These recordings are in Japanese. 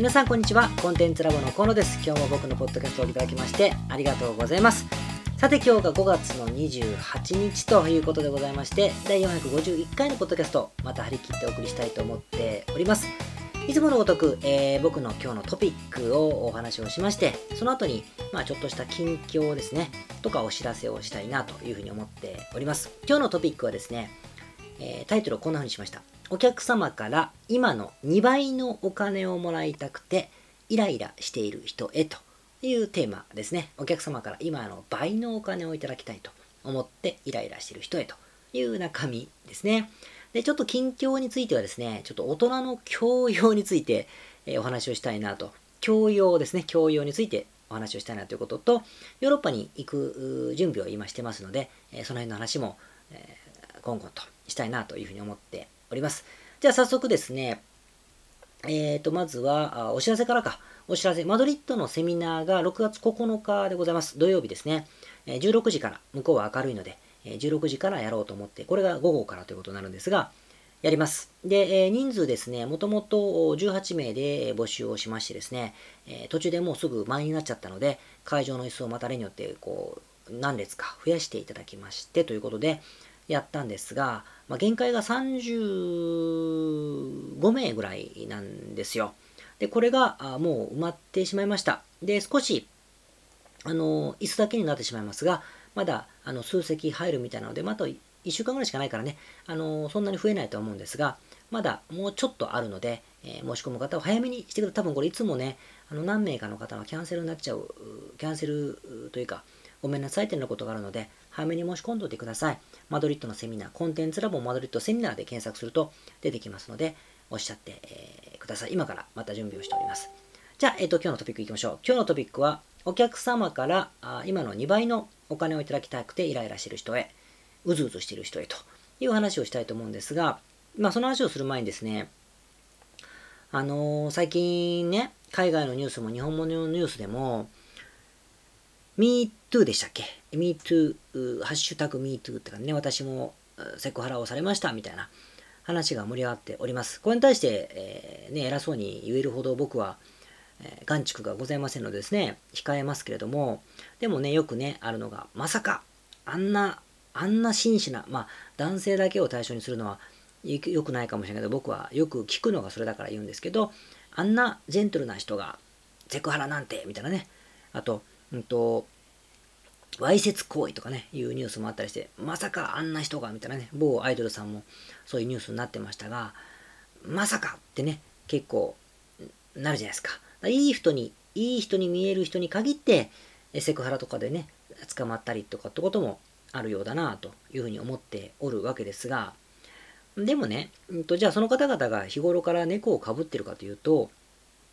皆さんこんにちは。コンテンツラボの河野です。今日も僕のポッドキャストをいただきましてありがとうございます。さて今日が5月の28日ということでございまして第451回のポッドキャストまた張り切ってお送りしたいと思っております。いつものごとく、えー、僕の今日のトピックをお話をしましてその後にまあちょっとした近況ですねとかお知らせをしたいなというふうに思っております。今日のトピックはですね、えー、タイトルをこんな風にしました。お客様から今の2倍のお金をもらいたくてイライラしている人へというテーマですね。お客様から今の倍のお金をいただきたいと思ってイライラしている人へという中身ですね。で、ちょっと近況についてはですね、ちょっと大人の教養について、えお話をしたいなと。教養ですね。教養についてお話をしたいなということと、ヨーロッパに行く準備を今してますので、えその辺の話も、え今後としたいなというふうに思っております。じゃあ早速ですね、えっ、ー、と、まずはお知らせからか。お知らせ、マドリッドのセミナーが6月9日でございます。土曜日ですね。16時から、向こうは明るいので、16時からやろうと思って、これが午後からということになるんですが、やります。で、え人数ですね、もともと18名で募集をしましてですね、え途中でもうすぐ満員になっちゃったので、会場の椅子をまた例によって、こう、何列か増やしていただきまして、ということで、やったんですが、まあ、限界が35名ぐらいなんですよ。で、これがもう埋まってしまいました。で、少し、あの、椅子だけになってしまいますが、まだあの数席入るみたいなので、また1週間ぐらいしかないからね、あの、そんなに増えないと思うんですが、まだもうちょっとあるので、えー、申し込む方は早めにしてください。多分これいつもね、あの何名かの方はキャンセルになっちゃう、キャンセルというか、ごめんなさいっていうようなことがあるので、早めに申し込んでおいてください。マドリッドのセミナー、コンテンツラボマドリッドセミナーで検索すると出てきますので、おっしゃって、えー、ください。今からまた準備をしております。じゃあ、えっ、ー、と、今日のトピックいきましょう。今日のトピックは、お客様からあ今の2倍のお金をいただきたくてイライラしている人へ、うずうずしている人へという話をしたいと思うんですが、まあ、その話をする前にですね、あのー、最近ね、海外のニュースも日本語のニュースでも、MeToo でしたっけ ?MeToo、ハッシュタグ MeToo ってかね、私もセクハラをされましたみたいな話が盛り上がっております。これに対して、えー、ね、偉そうに言えるほど僕は、えー、眼蓄がございませんのでですね、控えますけれども、でもね、よくね、あるのが、まさか、あんな、あんな真摯な、まあ、男性だけを対象にするのは良くないかもしれないけど、僕はよく聞くのがそれだから言うんですけど、あんなジェントルな人が、セクハラなんて、みたいなね、あと、うんと、わいせつ行為とかね、いうニュースもあったりして、まさかあんな人が、みたいなね、某アイドルさんもそういうニュースになってましたが、まさかってね、結構なるじゃないですか。いい人に、いい人に見える人に限って、セクハラとかでね、捕まったりとかってこともあるようだなというふうに思っておるわけですが、でもね、うんと、じゃあその方々が日頃から猫をかぶってるかというと、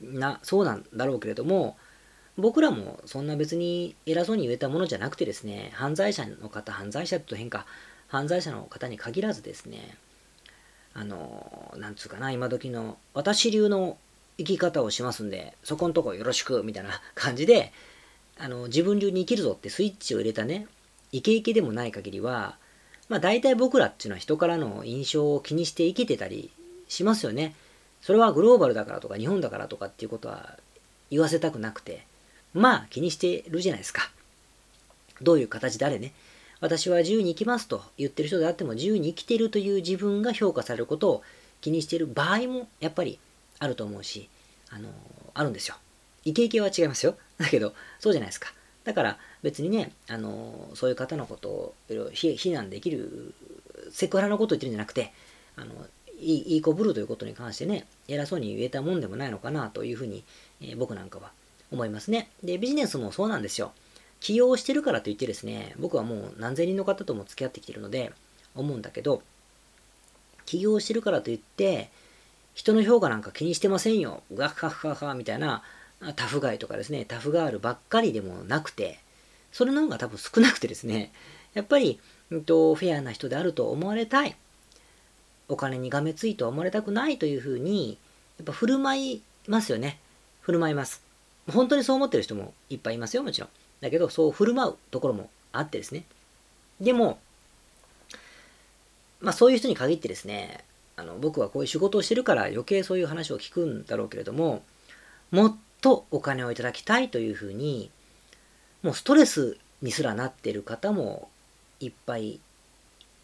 な、そうなんだろうけれども、僕らもそんな別に偉そうに言えたものじゃなくてですね、犯罪者の方、犯罪者と変化、犯罪者の方に限らずですね、あの、なんつうかな、今時の私流の生き方をしますんで、そこんとこよろしく、みたいな感じで、あの、自分流に生きるぞってスイッチを入れたね、イケイケでもない限りは、まあ大体僕らっていうのは人からの印象を気にして生きてたりしますよね。それはグローバルだからとか日本だからとかっていうことは言わせたくなくて、まあ気にしてるじゃないですか。どういう形であれね。私は自由に生きますと言ってる人であっても自由に生きてるという自分が評価されることを気にしている場合もやっぱりあると思うし、あの、あるんですよ。イケイケは違いますよ。だけど、そうじゃないですか。だから別にね、あの、そういう方のことを非難できる、セクハラのことを言ってるんじゃなくて、あのいいいい子ぶるということに関してね、偉そうに言えたもんでもないのかなというふうに、えー、僕なんかは思いますね。で、ビジネスもそうなんですよ。起業してるからといってですね、僕はもう何千人の方とも付き合ってきてるので、思うんだけど、起業してるからといって、人の評価なんか気にしてませんよ。ガッハッハッハみたいなタフガイとかですね、タフガールばっかりでもなくて、それの方が多分少なくてですね、やっぱり、うんと、フェアな人であると思われたい。お金にがめついと思われたくないというふうに、やっぱ振る舞いますよね。振る舞います。本当にそう思ってる人もいっぱいいますよ、もちろん。だけど、そう振る舞うところもあってですね。でも、まあそういう人に限ってですね、あの僕はこういう仕事をしてるから余計そういう話を聞くんだろうけれども、もっとお金をいただきたいというふうに、もうストレスにすらなってる方もいっぱい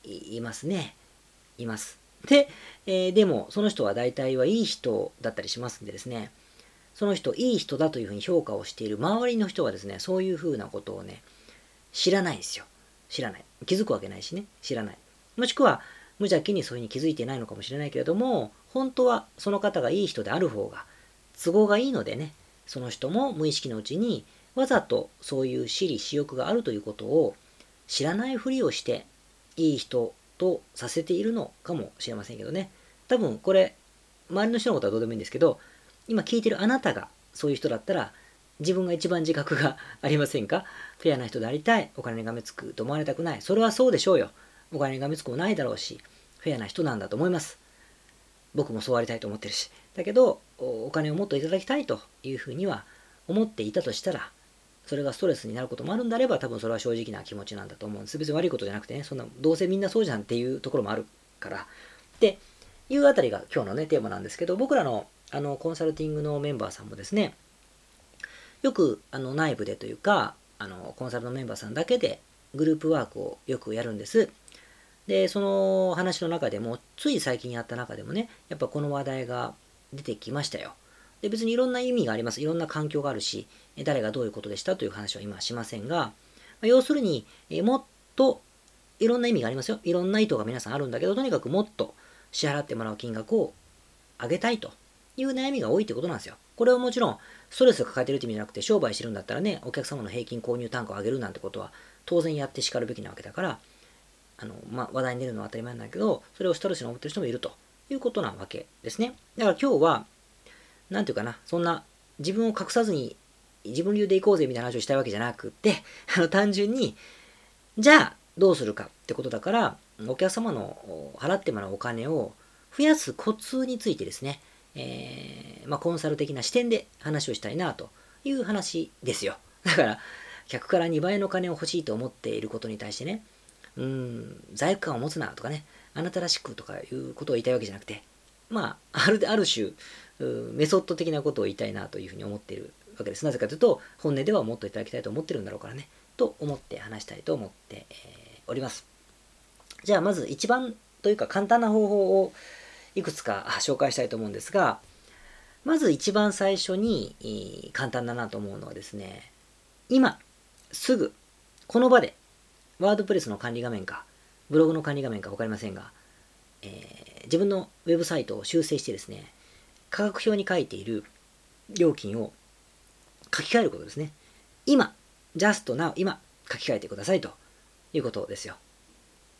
いますね。います。で、えー、でも、その人は大体はいい人だったりしますんでですね、その人、いい人だというふうに評価をしている周りの人はですね、そういうふうなことをね、知らないんですよ。知らない。気づくわけないしね、知らない。もしくは、無邪気にそういうふうに気づいてないのかもしれないけれども、本当はその方がいい人である方が都合がいいのでね、その人も無意識のうちにわざとそういう私利私欲があるということを知らないふりをしていい人とさせているのかもしれませんけどね。多分これ、周りの人のことはどうでもいいんですけど、今聞いてるあなたがそういう人だったら、自分が一番自覚が ありませんか？フェアな人でありたい。お金にがめつくと思われたくない。それはそうでしょうよ。お金にがめつくもないだろうし、フェアな人なんだと思います。僕もそうありたいと思ってるし。だけど、お金をもっといただきたいというふうには思っていたとしたら、それがストレスになることもあるんであれば、多分それは正直な気持ちなんだと思うんです。別に悪いことじゃなくてね、そんな、どうせみんなそうじゃんっていうところもあるから。で、いうあたりが今日のね、テーマなんですけど、僕らのあのコンサルティングのメンバーさんもですね、よくあの内部でというか、あのコンサルのメンバーさんだけでグループワークをよくやるんです。で、その話の中でも、つい最近やった中でもね、やっぱこの話題が出てきましたよ。で、別にいろんな意味があります。いろんな環境があるし、誰がどういうことでしたという話は今しませんが、要するに、もっといろんな意味がありますよ。いろんな意図が皆さんあるんだけど、とにかくもっと支払ってもらう金額を上げたいという悩みが多いってことなんですよ。これはもちろん、ストレスを抱えてるって意味じゃなくて、商売してるんだったらね、お客様の平均購入単価を上げるなんてことは、当然やってしかるべきなわけだから、あの、まあ、話題に出るのは当たり前なんだけど、それをストレスに思ってる人もいるということなわけですね。だから今日は、なんていうかな、そんな自分を隠さずに自分流で行こうぜみたいな話をしたいわけじゃなくて、あの、単純に、じゃあどうするかってことだから、お客様の払ってもらうお金を増やすコツについてですね、えー、まあ、コンサル的な視点で話をしたいなという話ですよ。だから、客から2倍の金を欲しいと思っていることに対してね、うん、罪悪感を持つなとかね、あなたらしくとかいうことを言いたいわけじゃなくて、まあ、あるある種、メソッド的なことを言いたいなというふうに思っているわけです。なぜかというと、本音ではもっといただきたいと思ってるんだろうからね、と思って話したいと思って、えー、おります。じゃあ、まず一番というか簡単な方法をいくつか紹介したいと思うんですが、まず一番最初に簡単だなと思うのはですね、今、すぐ、この場で、ワードプレスの管理画面か、ブログの管理画面か分かりませんが、えー、自分のウェブサイトを修正してですね、価格表に書いている料金を書き換えることですね。今、just now、今、書き換えてくださいということですよ。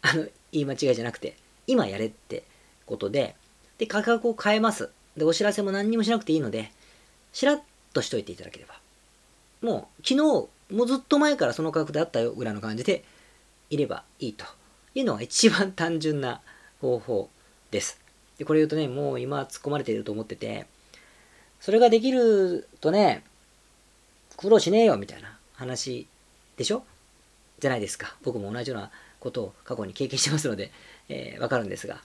あの、言い間違いじゃなくて、今やれってことで、で、価格を変えます。で、お知らせも何にもしなくていいので、しらっとしといていただければ。もう、昨日、もうずっと前からその価格であったよぐらいの感じでいればいいというのが一番単純な方法です。で、これ言うとね、もう今突っ込まれていると思ってて、それができるとね、苦労しねえよみたいな話でしょ？じゃないですか。僕も同じようなことを過去に経験してますので、えー、わかるんですが、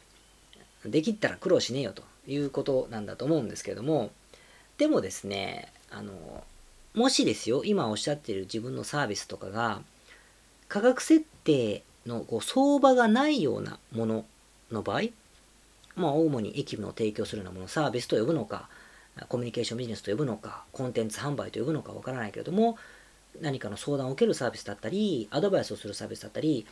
できたら苦労しねえよということなんだと思うんですけども、でもですね、あの、もしですよ、今おっしゃっている自分のサービスとかが、価格設定のこう相場がないようなものの場合、まあ、主に駅務を提供するようなもの、サービスと呼ぶのか、コミュニケーションビジネスと呼ぶのか、コンテンツ販売と呼ぶのかわからないけれども、何かの相談を受けるサービスだったり、アドバイスをするサービスだったり、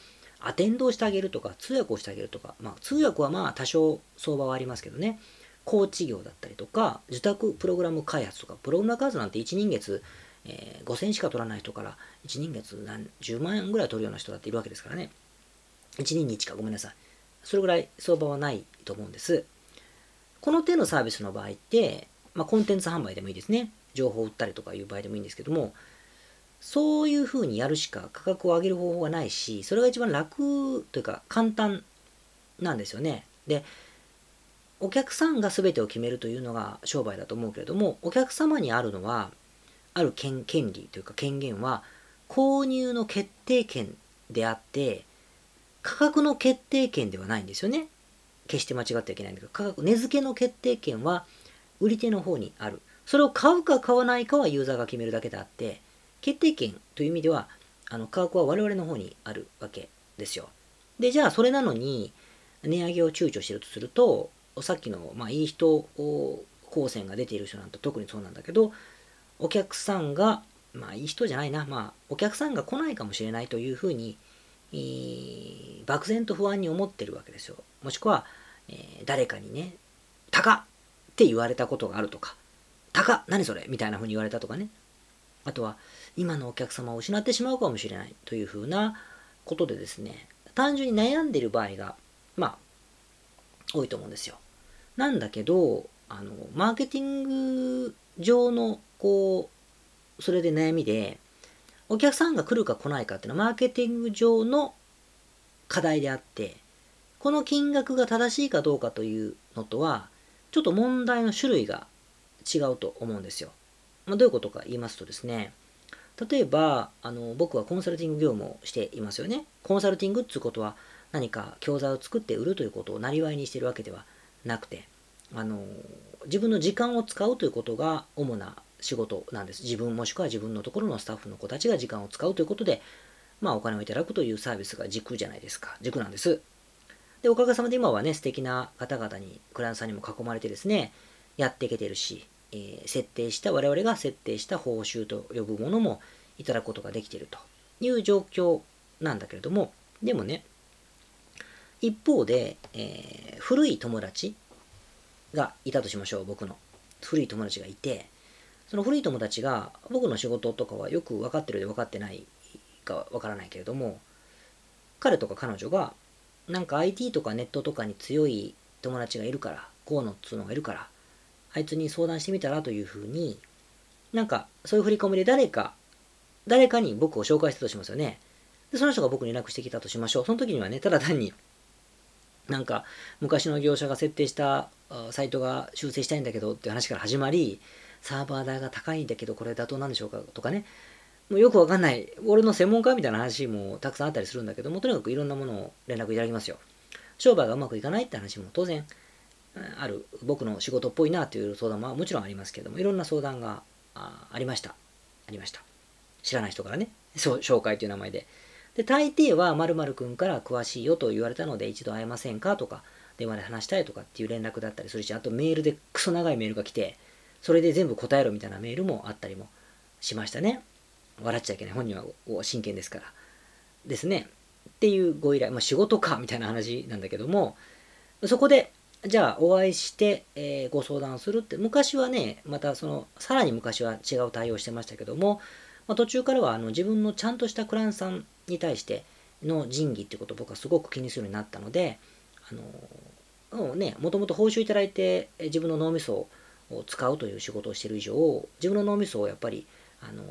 アテンドをしてあげるとか、通訳をしてあげるとか、まあ、通訳はまあ多少相場はありますけどね、コーチ業だったりとか、受託プログラム開発とか、プログラム開発なんて1人月、えー、5000しか取らない人から、1人月何10万円ぐらい取るような人だっているわけですからね。1人に1か、ごめんなさい。それぐらい相場はないと思うんです。この手のサービスの場合って、まあ、コンテンツ販売でもいいですね。情報を売ったりとかいう場合でもいいんですけども、そういうふうにやるしか価格を上げる方法がないし、それが一番楽というか簡単なんですよね。で、お客さんが全てを決めるというのが商売だと思うけれども、お客様にあるのは、ある権権利というか権限は、購入の決定権であって、価格の決定権ではないんですよね。決して間違ってはいけないんだけど、価格、値付けの決定権は売り手の方にあるそれを買うか買わないかはユーザーが決めるだけであって、決定権という意味では、あの価格は我々の方にあるわけですよ。で、じゃあそれなのに、値上げを躊躇してるとすると、さっきの、まあ、いい人光線が出ている人なんて特にそうなんだけど、お客さんが、まあいい人じゃないな、まあお客さんが来ないかもしれないというふうに、えー、漠然と不安に思ってるわけですよ。もしくは、えー、誰かにね、高って言われたことがあるとか、高何それ？みたいなふうに言われたとかね。あとは、今のお客様を失ってしまうかもしれないというふうなことでですね、単純に悩んでいる場合が、まあ、多いと思うんですよ。なんだけど、あの、マーケティング上の、こう、それで悩みで、お客さんが来るか来ないかっていうのはマーケティング上の課題であって、この金額が正しいかどうかというのとは、ちょっと問題の種類が違うと思うんですよ。まあ、どういうことか言いますとですね、例えば、あの、僕はコンサルティング業務をしていますよね。コンサルティングっていうことは、何か教材を作って売るということをなりわいにしているわけではなくて、あの、自分の時間を使うということが主な仕事なんです。自分もしくは自分のところのスタッフの子たちが時間を使うということで、まあお金をいただくというサービスが軸じゃないですか。軸なんです。で、おかげさまで今はね、素敵な方々に、クライアントさんにも囲まれてですね、やっていけてるし、えー、設定した、我々が設定した報酬と呼ぶものもいただくことができているという状況なんだけれども、でもね、一方で、えー、古い友達がいたとしましょう、僕の。古い友達がいて、その古い友達が僕の仕事とかはよく分かってるで分かってないか分からないけれども、彼とか彼女が、なんか IT とかネットとかに強い友達がいるから、こうのっつうのがいるから、あいつに相談してみたらというふうに、なんかそういう振り込みで誰か、誰かに僕を紹介したとしますよね。で、その人が僕に連絡してきたとしましょう。その時にはね、ただ単に、なんか昔の業者が設定したサイトが修正したいんだけどって話から始まり、サーバー代が高いんだけどこれ妥当なんでしょうかとかね、もうよくわかんない、俺の専門家みたいな話もたくさんあったりするんだけども、とにかくいろんなものを連絡いただきますよ。商売がうまくいかないって話も当然ある僕の仕事っぽいなという相談ももちろんありますけどもいろんな相談がありました。ありました。知らない人からね。そう紹介という名前で。で大抵は〇〇くんから詳しいよと言われたので一度会えませんかとか電話で話したいとかっていう連絡だったりするしあとメールでクソ長いメールが来てそれで全部答えろみたいなメールもあったりもしましたね。笑っちゃいけない本人は真剣ですから。ですね。っていうご依頼、まあ、仕事かみたいな話なんだけどもそこでじゃあお会いして、えー、ご相談するって、昔はね、またその、さらに昔は違う対応してましたけども、まあ、途中からはあの自分のちゃんとしたクランさんに対しての仁義ってことを僕はすごく気にするようになったので、あの、ね、もともと報酬いただいて自分の脳みそを使うという仕事をしてる以上、自分の脳みそをやっぱり、あの、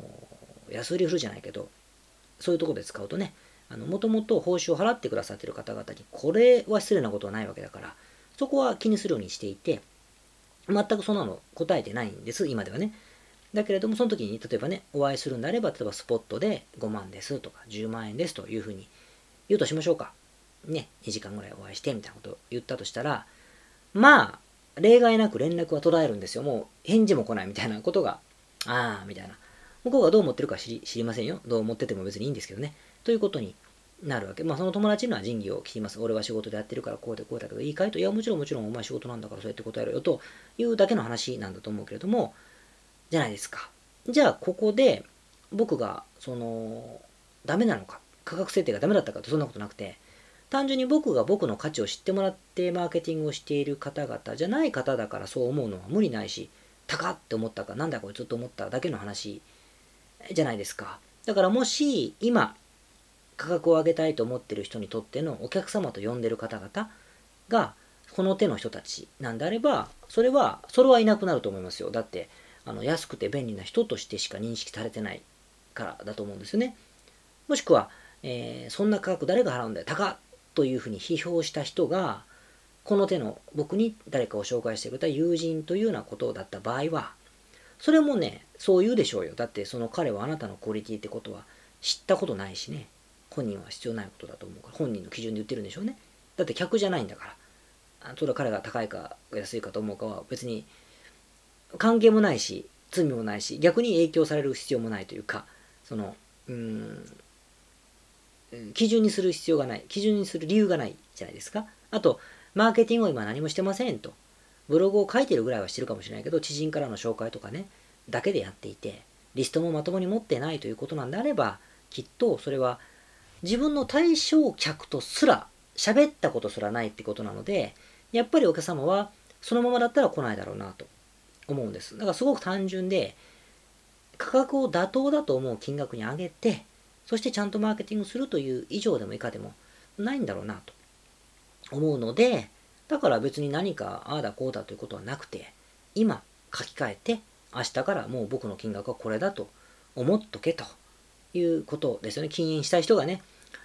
安売り振るじゃないけど、そういうとこで使うとね、もともと報酬を払ってくださってる方々に、これは失礼なことはないわけだから、そこは気にするようにしていて、全くそんなの答えてないんです、今ではね。だけれども、その時に、例えばね、お会いするんであれば、例えばスポットで5万ですとか、10万円ですというふうに言うとしましょうか。ね、2時間ぐらいお会いしてみたいなことを言ったとしたら、まあ、例外なく連絡は途絶えるんですよ。もう返事も来ないみたいなことが、ああ、みたいな。向こうがどう思ってるか知り知りませんよ。どう思ってても別にいいんですけどね。ということになるわけ。まあ、その友達には仁義を聞きます。俺は仕事でやってるからこうでこうだけどいいかいと。いや、もちろんもちろんお前仕事なんだからそうやって答えろよというだけの話なんだと思うけれども、じゃないですか。じゃあ、ここで僕が、その、ダメなのか、価格設定がダメだったかとそんなことなくて、単純に僕が僕の価値を知ってもらってマーケティングをしている方々じゃない方だからそう思うのは無理ないし、高って思ったか、なんだこれずっと思っただけの話じゃないですか。だからもし今、価格を上げたいと思ってる人にとってのお客様と呼んでる方々が、この手の人たちなんであれば、それは、それはいなくなると思いますよ。だって、あの安くて便利な人としてしか認識されてないからだと思うんですよね。もしくは、えー、そんな価格誰が払うんだよ、高っというふうに批評した人が、この手の僕に誰かを紹介してくれた友人というようなことだった場合は、それもね、そう言うでしょうよ。だってその彼はあなたのクオリティってことは知ったことないしね。本人は必要ないことだと思うから本人の基準で言ってるんでしょうねだって客じゃないんだからそれは彼が高いか安いかと思うかは別に関係もないし、罪もないし、逆に影響される必要もないというか、その、うん、基準にする必要がない、基準にする理由がないじゃないですか。あと、マーケティングを今何もしてませんと。ブログを書いてるぐらいはしてるかもしれないけど、知人からの紹介とかね、だけでやっていて、リストもまともに持ってないということなんであれば、きっとそれは自分の対象客とすら喋ったことすらないってことなので、やっぱりお客様はそのままだったら来ないだろうなと思うんです。だからすごく単純で、価格を妥当だと思う金額に上げて、そしてちゃんとマーケティングするという以上でも以下でもないんだろうなと思うので、だから別に何かああだこうだということはなくて、今書き換えて、明日からもう僕の金額はこれだと思っとけということですよね。禁煙したい人がね、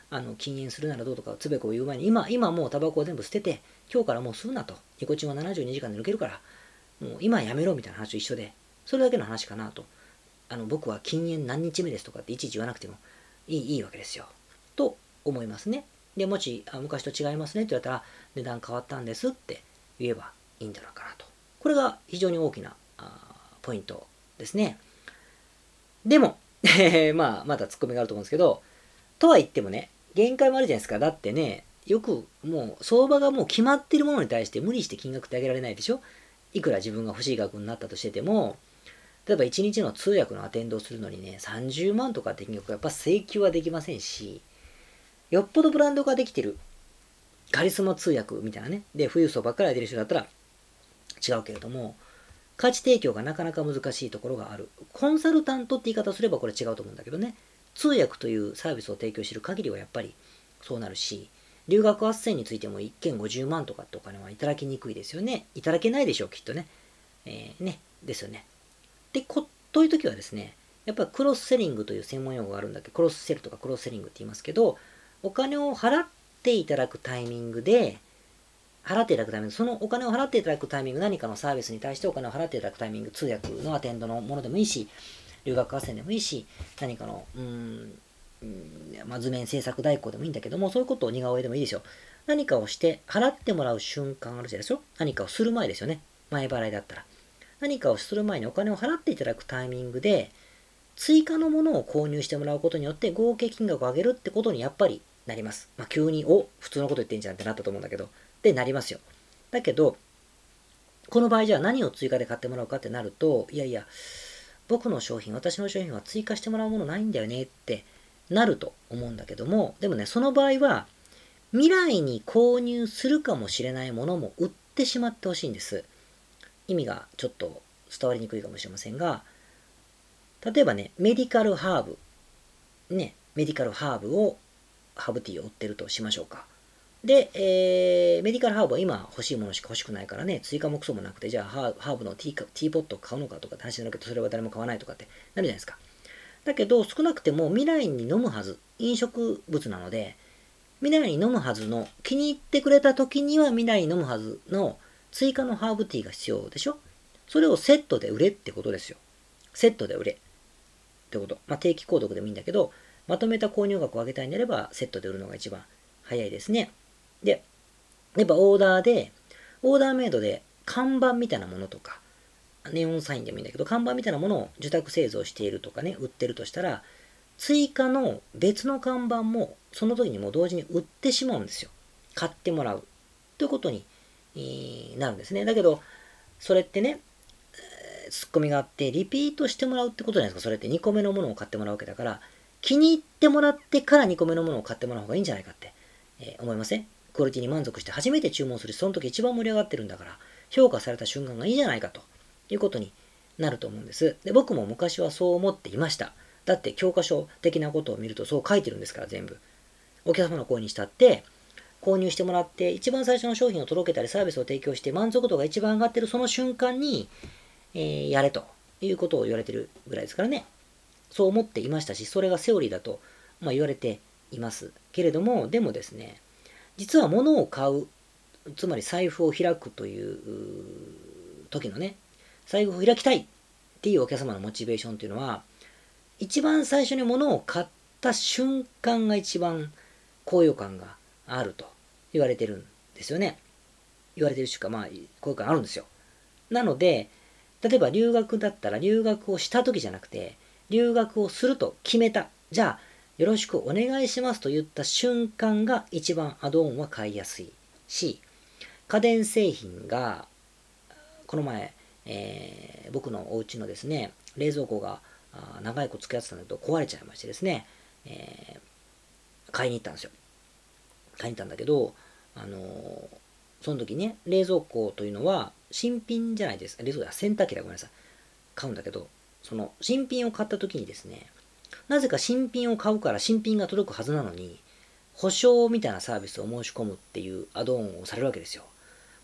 あの禁煙するならどうとかつべこを言う前に、今、今もうタバコを全部捨てて、今日からもう吸うなと。ニコチンは72時間で抜けるから、もう今やめろみたいな話と一緒で、それだけの話かなと。あの僕は禁煙何日目ですとかっていちいち言わなくてもいいいいわけですよ。と思いますね。で、もしあ昔と違いますねって言われたら、値段変わったんですって言えばいいんじゃないかなと。これが非常に大きなあポイントですね。でも、え まあ、まだツッコミがあると思うんですけど、とは言ってもね、限界もあるじゃないですか。だってね、よくもう相場がもう決まってるものに対して無理して金額ってあげられないでしょいくら自分が欲しい額になったとしてても、例えば1日の通訳のアテンドをするのにね、30万とかって金額やっぱ請求はできませんし、よっぽどブランドができてるカリスマ通訳みたいなね、で、富裕層ばっかりやってる人だったら違うけれども、価値提供がなかなか難しいところがある。コンサルタントって言い方すればこれ違うと思うんだけどね、通訳というサービスを提供している限りはやっぱりそうなるし、留学斡旋についても1件50万とかってお金はいただきにくいですよね。いただけないでしょう、きっとね。えー、ね、ですよね。で、こという時はですね、やっぱクロスセリングという専門用語があるんだけ？ど、クロスセルとかクロスセリングって言いますけど、お金を払っていただくタイミングで、払っていただくタイミング、そのお金を払っていただくタイミング、何かのサービスに対してお金を払っていただくタイミング、通訳のアテンドのものでもいいし、留学斡旋でもいいし、何かの、うん、まあ、図面制作代行でもいいんだけども、そういうことを似顔絵でもいいですよ。何かをして払ってもらう瞬間あるじゃないですか。何かをする前ですよね。前払いだったら。何かをする前にお金を払っていただくタイミングで、追加のものを購入してもらうことによって合計金額を上げるってことにやっぱりなります。まあ、急に、お、普通のこと言ってんじゃんってなったと思うんだけど、で、なりますよ。だけど、この場合じゃあ何を追加で買ってもらうかってなると、いやいや、僕の商品、私の商品は追加してもらうものないんだよねってなると思うんだけども、でもね、その場合は、未来に購入するかもしれないものも売ってしまってほしいんです。意味がちょっと伝わりにくいかもしれませんが、例えばね、メディカルハーブ、ね、メディカルハーブを、ハーブティーを売ってるとしましょうか。で、えー、メディカルハーブは今欲しいものしか欲しくないからね、追加もクソもなくて、じゃあハーブのティーティーポットを買うのかとかって話になるけど、それは誰も買わないとかってなるじゃないですか。だけど、少なくても未来に飲むはず、飲食物なので、未来に飲むはずの、気に入ってくれた時には未来に飲むはずの追加のハーブティーが必要でしょ？それをセットで売れってことですよ。セットで売れ。ってこと。まあ、定期購読でもいいんだけど、まとめた購入額を上げたいんであれば、セットで売るのが一番早いですね。で、やっぱオーダーで、オーダーメイドで看板みたいなものとか、ネオンサインでもいいんだけど、看板みたいなものを受託製造しているとかね、売ってるとしたら、追加の別の看板もその時にも同時に売ってしまうんですよ。買ってもらう。ということになるんですね。だけど、それってね、ツッコミがあって、リピートしてもらうってことじゃないですか。それって2個目のものを買ってもらうわけだから、気に入ってもらってから2個目のものを買ってもらう方がいいんじゃないかって、えー、思いません？クオリティに満足して初めて注文するし、その時一番盛り上がってるんだから、評価された瞬間がいいじゃないかということになると思うんです。で、僕も昔はそう思っていました。だって教科書的なことを見るとそう書いてるんですから、全部。お客様の声にしたって、購入してもらって、一番最初の商品を届けたりサービスを提供して満足度が一番上がってるその瞬間に、えー、やれということを言われてるぐらいですからね。そう思っていましたし、それがセオリーだと、まあ、言われていますけれども、でもですね、実は物を買う、つまり財布を開くという時のね、財布を開きたいっていうお客様のモチベーションっていうのは、一番最初に物を買った瞬間が一番高揚感があると言われてるんですよね。言われてるしか、まあ、高揚感あるんですよ。なので、例えば留学だったら留学をした時じゃなくて、留学をすると決めた。じゃあ、よろしくお願いしますと言った瞬間が一番アドオンは買いやすいし、家電製品が、この前、えー、僕のお家のですね、冷蔵庫が長い子付き合ってたんだけど壊れちゃいましてですね、えー、買いに行ったんですよ。買いに行ったんだけど、あのー、その時ね、冷蔵庫というのは新品じゃないです。冷蔵庫は洗濯機だ、ごめんなさい。買うんだけど、その新品を買った時にですね、なぜか新品を買うから新品が届くはずなのに、保証みたいなサービスを申し込むっていうアドオンをされるわけですよ。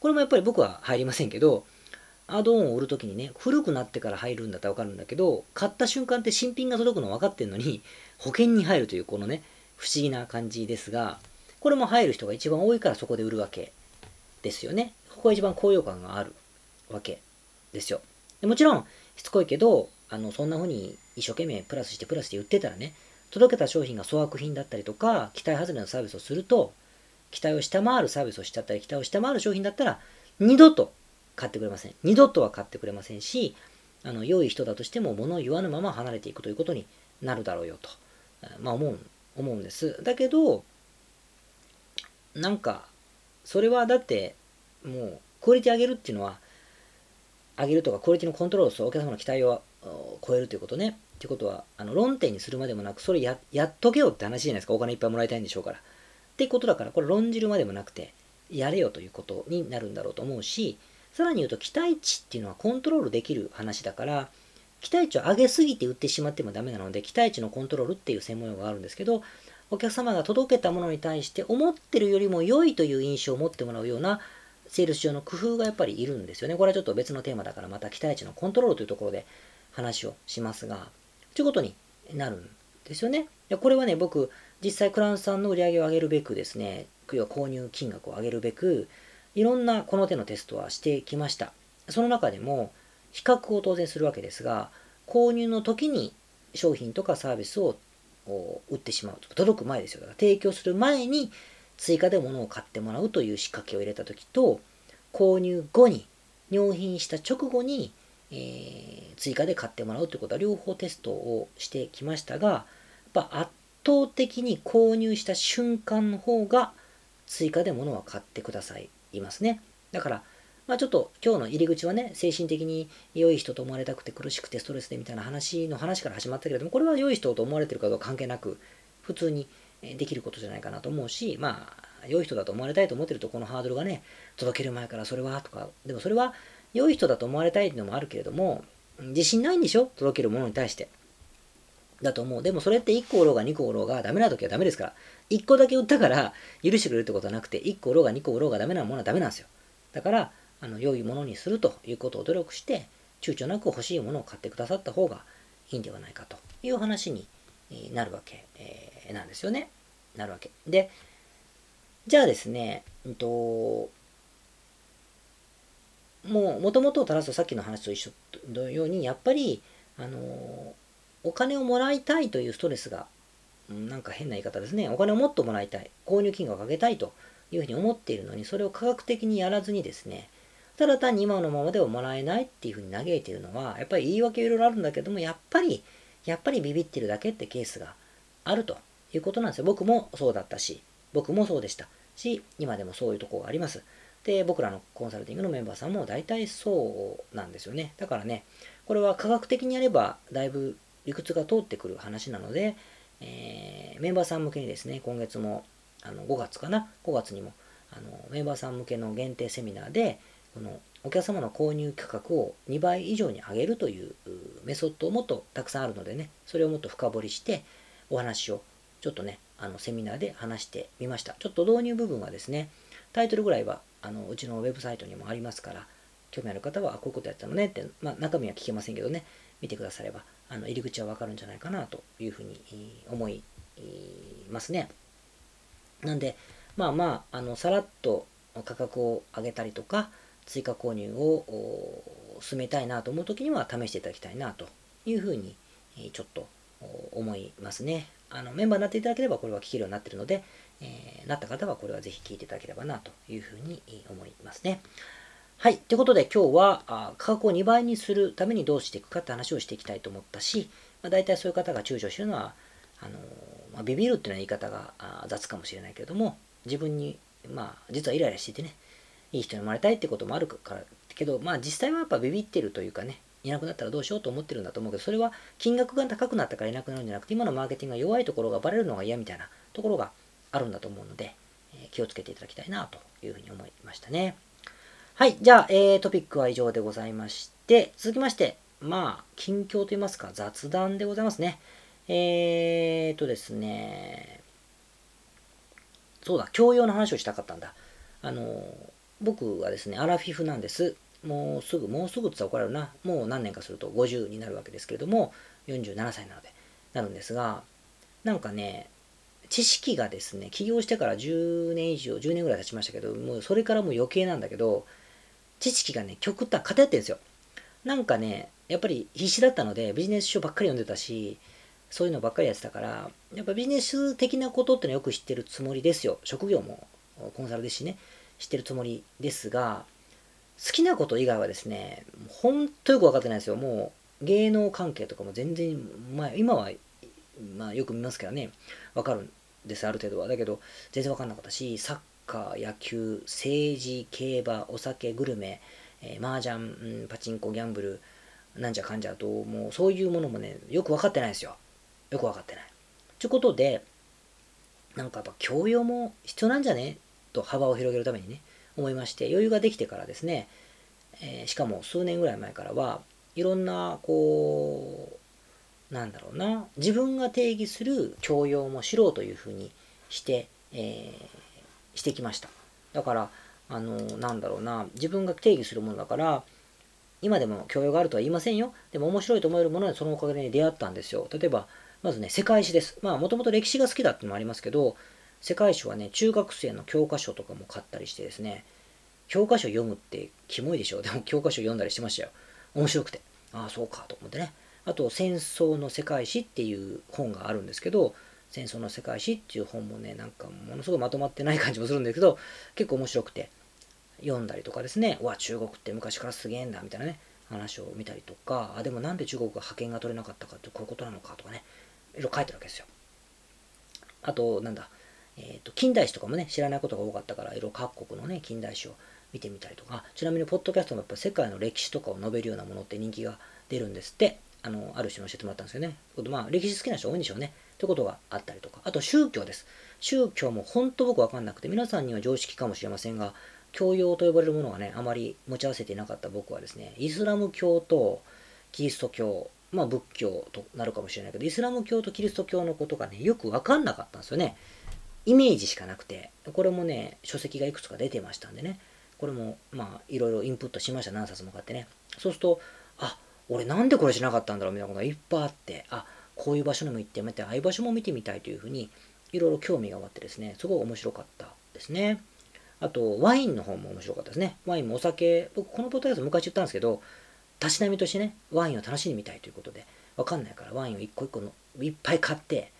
これもやっぱり僕は入りませんけど、アドオンを売るときにね、古くなってから入るんだったらわかるんだけど、買った瞬間って新品が届くの分かってんのに、保険に入るというこのね、不思議な感じですが、これも入る人が一番多いからそこで売るわけですよね。ここが一番高揚感があるわけですよ。でもちろん、しつこいけど、あの、そんな風に一生懸命プラスしてプラスして売ってたらね、届けた商品が粗悪品だったりとか、期待外れのサービスをすると、期待を下回るサービスをしちゃったり、期待を下回る商品だったら、二度と買ってくれません。二度とは買ってくれませんし、あの良い人だとしても物を言わぬまま離れていくということになるだろうよと、まあ思う、思うんです。だけど、なんか、それはだって、もう、クオリティ上げるっていうのは、上げるとか、クオリティのコントロールをするお客様の期待を超えるということね。ってことは、あの論点にするまでもなく、それややっとけよって話じゃないですか。お金いっぱいもらいたいんでしょうから。ってことだから、これ論じるまでもなくて、やれよということになるんだろうと思うし、さらに言うと期待値っていうのはコントロールできる話だから、期待値を上げすぎて売ってしまってもダメなので、期待値のコントロールっていう専門用語があるんですけど、お客様が届けたものに対して思ってるよりも良いという印象を持ってもらうようなセールス上の工夫がやっぱりいるんですよね。これはちょっと別のテーマだからまた期待値のコントロールというところで話をしますが、ということになるんですよね。これはね、僕、実際クラウンさんの売り上げを上げるべくですね、要は購入金額を上げるべく、いろんなこの手のテストはしてきました。その中でも、比較を当然するわけですが、購入の時に商品とかサービスを売ってしまう。届く前ですよ。だから提供する前に追加で物を買ってもらうという仕掛けを入れた時と、購入後に、納品した直後に、えー、追加で買ってもらうということは両方テストをしてきましたが、やっぱ圧倒的に購入した瞬間の方が追加で物は買ってくださいいますね。だから、まあちょっと今日の入り口はね、精神的に良い人と思われたくて苦しくてストレスでみたいな話の話から始まったけれども、これは良い人と思われてるかどうか関係なく、普通にできることじゃないかなと思うし、まあ、良い人だと思われたいと思ってると、このハードルがね、届ける前からそれはとか、でもそれは良い人だと思われたいのもあるけれども、自信ないんでしょ？届けるものに対して。だと思う。でもそれって1個売ろうが2個売ろうがダメな時はダメですから。1個だけ売ったから許してくれるってことはなくて、1個売ろうが2個売ろうがダメなものはダメなんですよ。だから、あの良いものにするということを努力して、躊躇なく欲しいものを買ってくださった方がいいんではないかという話になるわけ、えなんですよね。なるわけ。で、じゃあですね、うんと、も、ともとを垂らすとさっきの話と一緒のように、やっぱり、あのお金をもらいたいというストレスが、なんか変な言い方ですね。お金をもっともらいたい。購入金額を上げたいというふうに思っているのに、それを科学的にやらずにですね、ただ単に今のままではもらえないっていうふうに嘆いているのは、やっぱり言い訳いろいろあるんだけども、やっぱり、やっぱりビビってるだけってケースがあるということなんですよ。僕もそうだったし、僕もそうでしたし、今でもそういうとこがあります。で、僕らのコンサルティングのメンバーさんも大体そうなんですよね。だからね、これは科学的にやればだいぶ理屈が通ってくる話なので、えー、メンバーさん向けにですね、今月もあの5月かな、5月にもあのメンバーさん向けの限定セミナーで、このお客様の購入価格を2倍以上に上げるというメソッドをもっとたくさんあるのでね、それをもっと深掘りしてお話をちょっとね、あのセミナーで話してみました。ちょっと導入部分はですね、タイトルぐらいはあのうちのウェブサイトにもありますから、興味ある方は、こういうことやったのねって、まあ、中身は聞けませんけどね、見てくださればあの入り口はわかるんじゃないかなというふうに思いますね。なんで、まあまあ、あのさらっと価格を上げたりとか、追加購入を進めたいなと思うときには試していただきたいなというふうにちょっと思いますね。あのメンバーになっていただければこれは聞けるようになっているので、えー、なった方はこれはぜひ聞いていただければなというふうに思いますね。はい。ということで今日はあ価格を2倍にするためにどうしていくかって話をしていきたいと思ったし、まあ、大体そういう方が躊躇してるのは、あのまあ、ビビるっていうのは言い方が雑かもしれないけれども、自分に、まあ、実はイライラしていてね、いい人に生まれたいってこともあるからけど、まあ実際はやっぱビビってるというかね、いなくなったらどうしようと思ってるんだと思うけど、それは金額が高くなったからいなくなるんじゃなくて、今のマーケティングが弱いところがバレるのが嫌みたいなところがあるんだと思うので、え、気をつけていただきたいなというふうに思いましたね。はい。じゃあ、えー、トピックは以上でございまして、続きまして、まあ、近況といいますか、雑談でございますね。えーとですね、そうだ、教養の話をしたかったんだ。あの、僕はですね、アラフィフなんです。もうすぐ、もうすぐって言ったら怒られるな。もう何年かすると50になるわけですけれども、47歳なので、なるんですが、なんかね、知識がですね、起業してから10年以上、10年ぐらい経ちましたけど、もうそれからもう余計なんだけど、知識がね、極端、偏ってるんですよ。なんかね、やっぱり必死だったので、ビジネス書ばっかり読んでたし、そういうのばっかりやってたから、やっぱビジネス的なことってのはよく知ってるつもりですよ。職業もコンサルですしね、知ってるつもりですが、好きなこと以外はですね、ほんとよく分かってないですよ。もう芸能関係とかも全然、まあ今は、まあよく見ますけどね、わかるです、ある程度は。だけど、全然わかんなかったし、サッカー、野球、政治、競馬、お酒、グルメ、えー、麻雀、うん、パチンコ、ギャンブル、なんじゃかんじゃと、もうそういうものもね、よく分かってないですよ。よく分かってない。ということで、なんかやっぱ教養も必要なんじゃね？と幅を広げるためにね、思いまして、余裕ができてからですね、えー、しかも数年ぐらい前からは、いろんな、こう、なんだろうな、自分が定義する教養も知ろうというふうにして、えー、してきました。だから、あの、なんだろうな、自分が定義するものだから、今でも教養があるとは言いませんよ。でも面白いと思えるものはそのおかげで出会ったんですよ。例えば、まずね、世界史です。まあ、もともと歴史が好きだってのもありますけど、世界史はね、中学生の教科書とかも買ったりしてですね、教科書読むってキモいでしょ。でも教科書読んだりしてましたよ。面白くて。ああ、そうかと思ってね。あと、戦争の世界史っていう本があるんですけど、戦争の世界史っていう本もね、なんかものすごいまとまってない感じもするんですけど、結構面白くて、読んだりとかですね、わ、中国って昔からすげえんだ、みたいなね、話を見たりとか、あ、でもなんで中国が覇権が取れなかったかってこういうことなのかとかね、いろいろ書いてるわけですよ。あと、なんだ、えっ、ー、と、近代史とかもね、知らないことが多かったから、いろいろ各国のね、近代史を見てみたりとか、ちなみに、ポッドキャストもやっぱ世界の歴史とかを述べるようなものって人気が出るんですって、あの、ある人に教えてもらったんですよね。まあ、歴史好きな人多いんでしょうね。ということがあったりとか、あと宗教です。宗教も本当僕わかんなくて、皆さんには常識かもしれませんが、教養と呼ばれるものがね、あまり持ち合わせていなかった僕はですね、イスラム教とキリスト教、まあ仏教となるかもしれないけど、イスラム教とキリスト教のことがね、よくわかんなかったんですよね。イメージしかなくて、これもね、書籍がいくつか出てましたんでね、これもまあいろいろインプットしました、何冊も買ってね。そうすると、俺なんでこれしなかったんだろう？みたいなことがいっぱいあって、あ、こういう場所にも行ってみて、ああいう場所も見てみたいというふうに、いろいろ興味が湧ってですね、すごい面白かったですね。あと、ワインの方も面白かったですね。ワインもお酒、僕このポッドキャスト昔言ったんですけど、たしなみとしてね、ワインを楽しんでみたいということで、わかんないからワインを一個一個のいっぱい買って、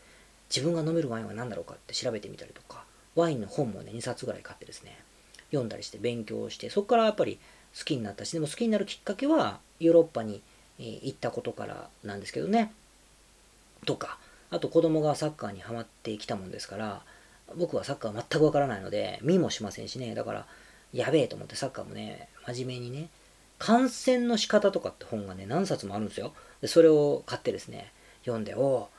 自分が飲めるワインは何だろうかって調べてみたりとか、ワインの本もね、2冊ぐらい買ってですね、読んだりして勉強して、そこからやっぱり好きになったし、でも好きになるきっかけは、ヨーロッパに行ったことからなんですけどね。とか、あと子供がサッカーにハマってきたもんですから、僕はサッカー全くわからないので、見もしませんしね、だから、やべえと思ってサッカーもね、真面目にね、観戦の仕方とかって本がね、何冊もあるんですよ。で、それを買ってですね、読んで、お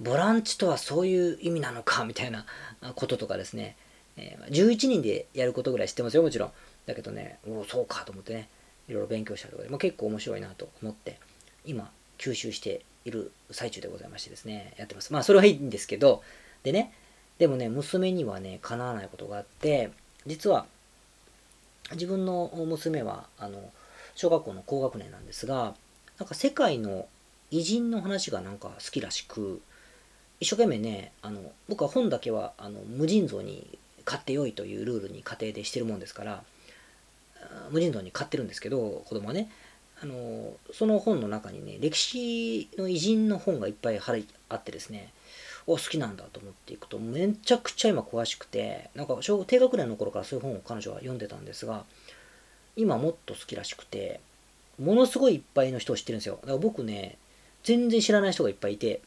ボランチとはそういう意味なのか、みたいなこととかですね、えー、11人でやることぐらい知ってますよ、もちろん。だけどね、おお、そうかと思ってね、いろいろ勉強したりとかで、まあ、結構面白いなと思って、今、吸収している最中でございましてですね、やってます。まあ、それはいいんですけど、でね、でもね、娘にはね、叶わないことがあって、実は、自分の娘は、あの、小学校の高学年なんですが、なんか世界の偉人の話がなんか好きらしく、一生懸命ね、あの、僕は本だけは、あの、無尽蔵に買ってよいというルールに家庭でしてるもんですから、無尽蔵に買ってるんですけど、子供はね、あの、その本の中にね、歴史の偉人の本がいっぱいあってですね、お好きなんだと思っていくと、めちゃくちゃ今詳しくて、なんか小低学年の頃からそういう本を彼女は読んでたんですが、今もっと好きらしくてものすごいいっぱいの人を知ってるんですよ。だから僕ね全然知らない人がいっぱいいて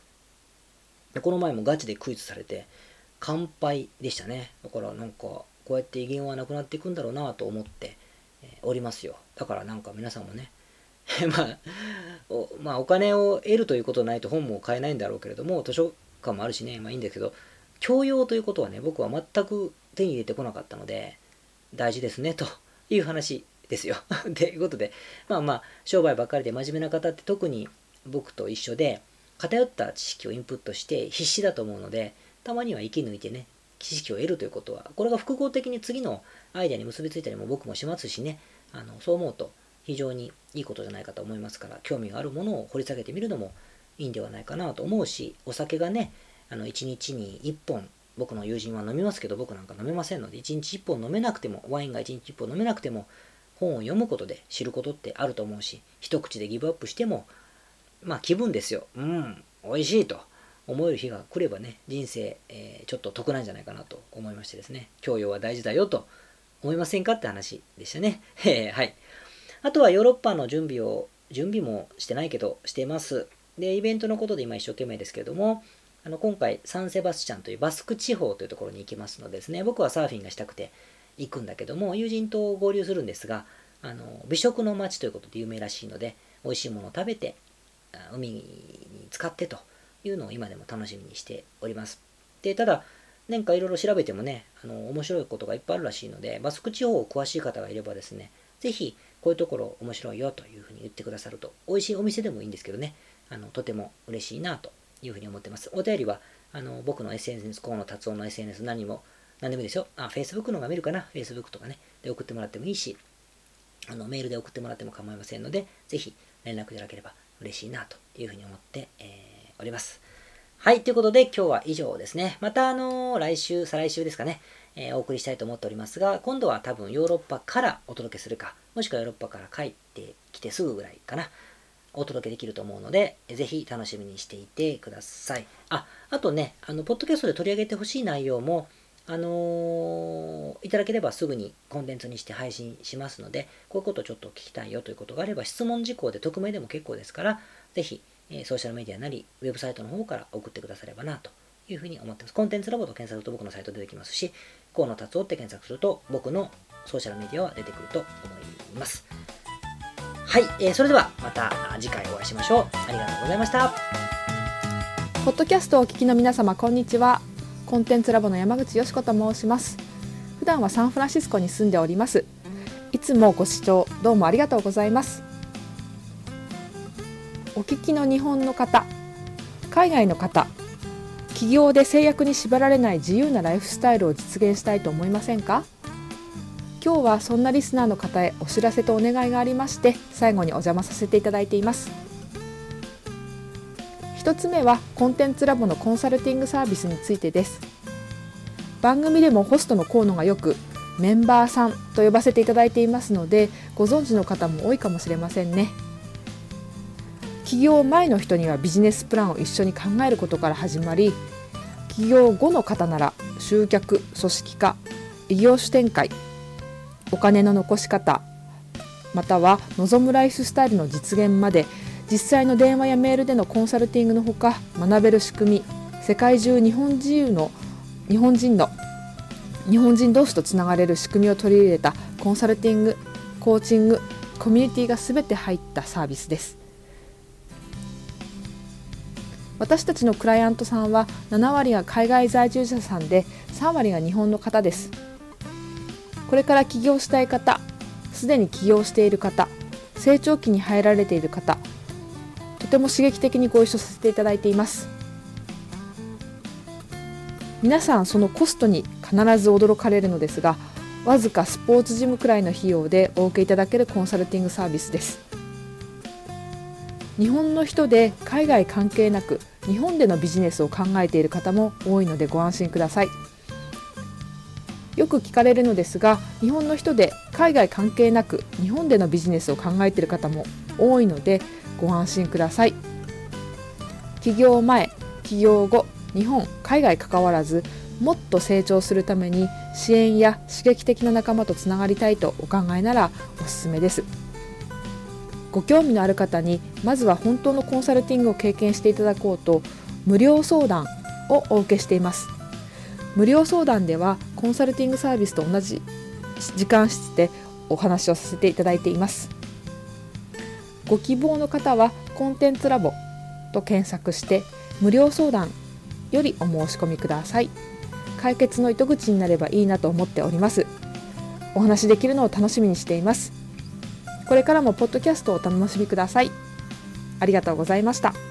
この前もガチでクイズされて乾杯でしたね。だからなんかこうやって威厳はなくなっていくんだろうなと思っておりますよだからなんか皆さんもね まあおまあお金を得るということないと本も買えないんだろうけれども図書館もあるしねまあいいんですけど教養ということはね僕は全く手に入れてこなかったので大事ですねという話ですよ。ということでまあまあ商売ばっかりで真面目な方って特に僕と一緒で偏った知識をインプットして必死だと思うのでたまには息抜いてね知識を得るということはこれが複合的に次のアイデアに結びついたりも僕もしますしねあのそう思うと非常にいいことじゃないかと思いますから興味があるものを掘り下げてみるのもいいんではないかなと思うしお酒がねあの1日に1本僕の友人は飲みますけど僕なんか飲めませんので1日1本飲めなくてもワインが1日1本飲めなくても本を読むことで知ることってあると思うし一口でギブアップしてもまあ気分ですよ。うん美味しいと思える日が来ればね人生、えー、ちょっと得なんじゃないかなと思いましてですね。教養は大事だよと思いませんか？って話でしたね。はい。あとはヨーロッパの準備を、準備もしてないけど、しています。で、イベントのことで今一生懸命ですけれども、あの今回サンセバスチャンというバスク地方というところに行きますのでですね、僕はサーフィンがしたくて行くんだけども、友人と合流するんですが、あの美食の街ということで有名らしいので、美味しいものを食べて、海に使ってというのを今でも楽しみにしております。で、ただ、なんかいろいろ調べてもね、あの、面白いことがいっぱいあるらしいので、バスク地方を詳しい方がいればですね、ぜひ、こういうところ面白いよというふうに言ってくださると、美味しいお店でもいいんですけどね、あの、とても嬉しいなというふうに思ってます。お便りは、あの、僕の SNS、河野達夫の SNS 何も、何でもいいですよ。あ、Facebook のが見るかな ?Facebook とかね。で送ってもらってもいいし、あの、メールで送ってもらっても構いませんので、ぜひ連絡いただければ嬉しいなというふうに思って、えー、おります。はい、ということで今日は以上ですね。またあのー、来週、再来週ですかね、えー、お送りしたいと思っておりますが、今度は多分ヨーロッパからお届けするか、もしくはヨーロッパから帰ってきてすぐぐらいかな、お届けできると思うので、ぜひ楽しみにしていてください。あ、あとね、あの、ポッドキャストで取り上げてほしい内容も、あのー、いただければすぐにコンテンツにして配信しますので、こういうことをちょっと聞きたいよということがあれば、質問事項で匿名でも結構ですから、ぜひ、えソーシャルメディアなり、ウェブサイトの方から送ってくださればなというふうに思ってます。コンテンツラボと検索すると僕のサイト出てきますし、河野達夫って検索すると僕のソーシャルメディアは出てくると思います。はい、えー、それではまた次回お会いしましょう。ありがとうございました。ポッドキャストをお聞きの皆様、こんにちは。コンテンツラボの山口よし子と申します。普段はサンフランシスコに住んでおります。いつもご視聴どうもありがとうございます。お聞きの日本の方海外の方企業で制約に縛られない自由なライフスタイルを実現したいと思いませんか？今日はそんなリスナーの方へお知らせとお願いがありまして最後にお邪魔させていただいています。一つ目はコンテンツラボのコンサルティングサービスについてです。番組でもホストの河野がよくメンバーさんと呼ばせていただいていますのでご存知の方も多いかもしれませんね。起業前の人にはビジネスプランを一緒に考えることから始まり起業後の方なら集客組織化異業種展開お金の残し方または望むライフスタイルの実現まで実際の電話やメールでのコンサルティングのほか学べる仕組み世界中日本人の日本人の日本人同士とつながれる仕組みを取り入れたコンサルティングコーチングコミュニティが全て入ったサービスです。私たちのクライアントさんは7割が海外在住者さんで3割が日本の方です。これから起業したい方すでに起業している方成長期に入られている方とても刺激的にご一緒させていただいています。皆さんそのコストに必ず驚かれるのですがわずかスポーツジムくらいの費用でお受けいただけるコンサルティングサービスです。日本の人で海外関係なく日本でのビジネスを考えている方も多いのでご安心ください。よく聞かれるのですが日本の人で海外関係なく日本でのビジネスを考えている方も多いのでご安心ください。起業前起業後日本海外関わらずもっと成長するために支援や刺激的な仲間とつながりたいとお考えならおすすめです。ご興味のある方にまずは本当のコンサルティングを経験していただこうと無料相談をお受けしています。無料相談ではコンサルティングサービスと同じ時間室でお話をさせていただいています。ご希望の方はコンテンツラボと検索して無料相談よりお申し込みください。解決の糸口になればいいなと思っております。お話できるのを楽しみにしています。これからもポッドキャストをお楽しみくださいありがとうございました。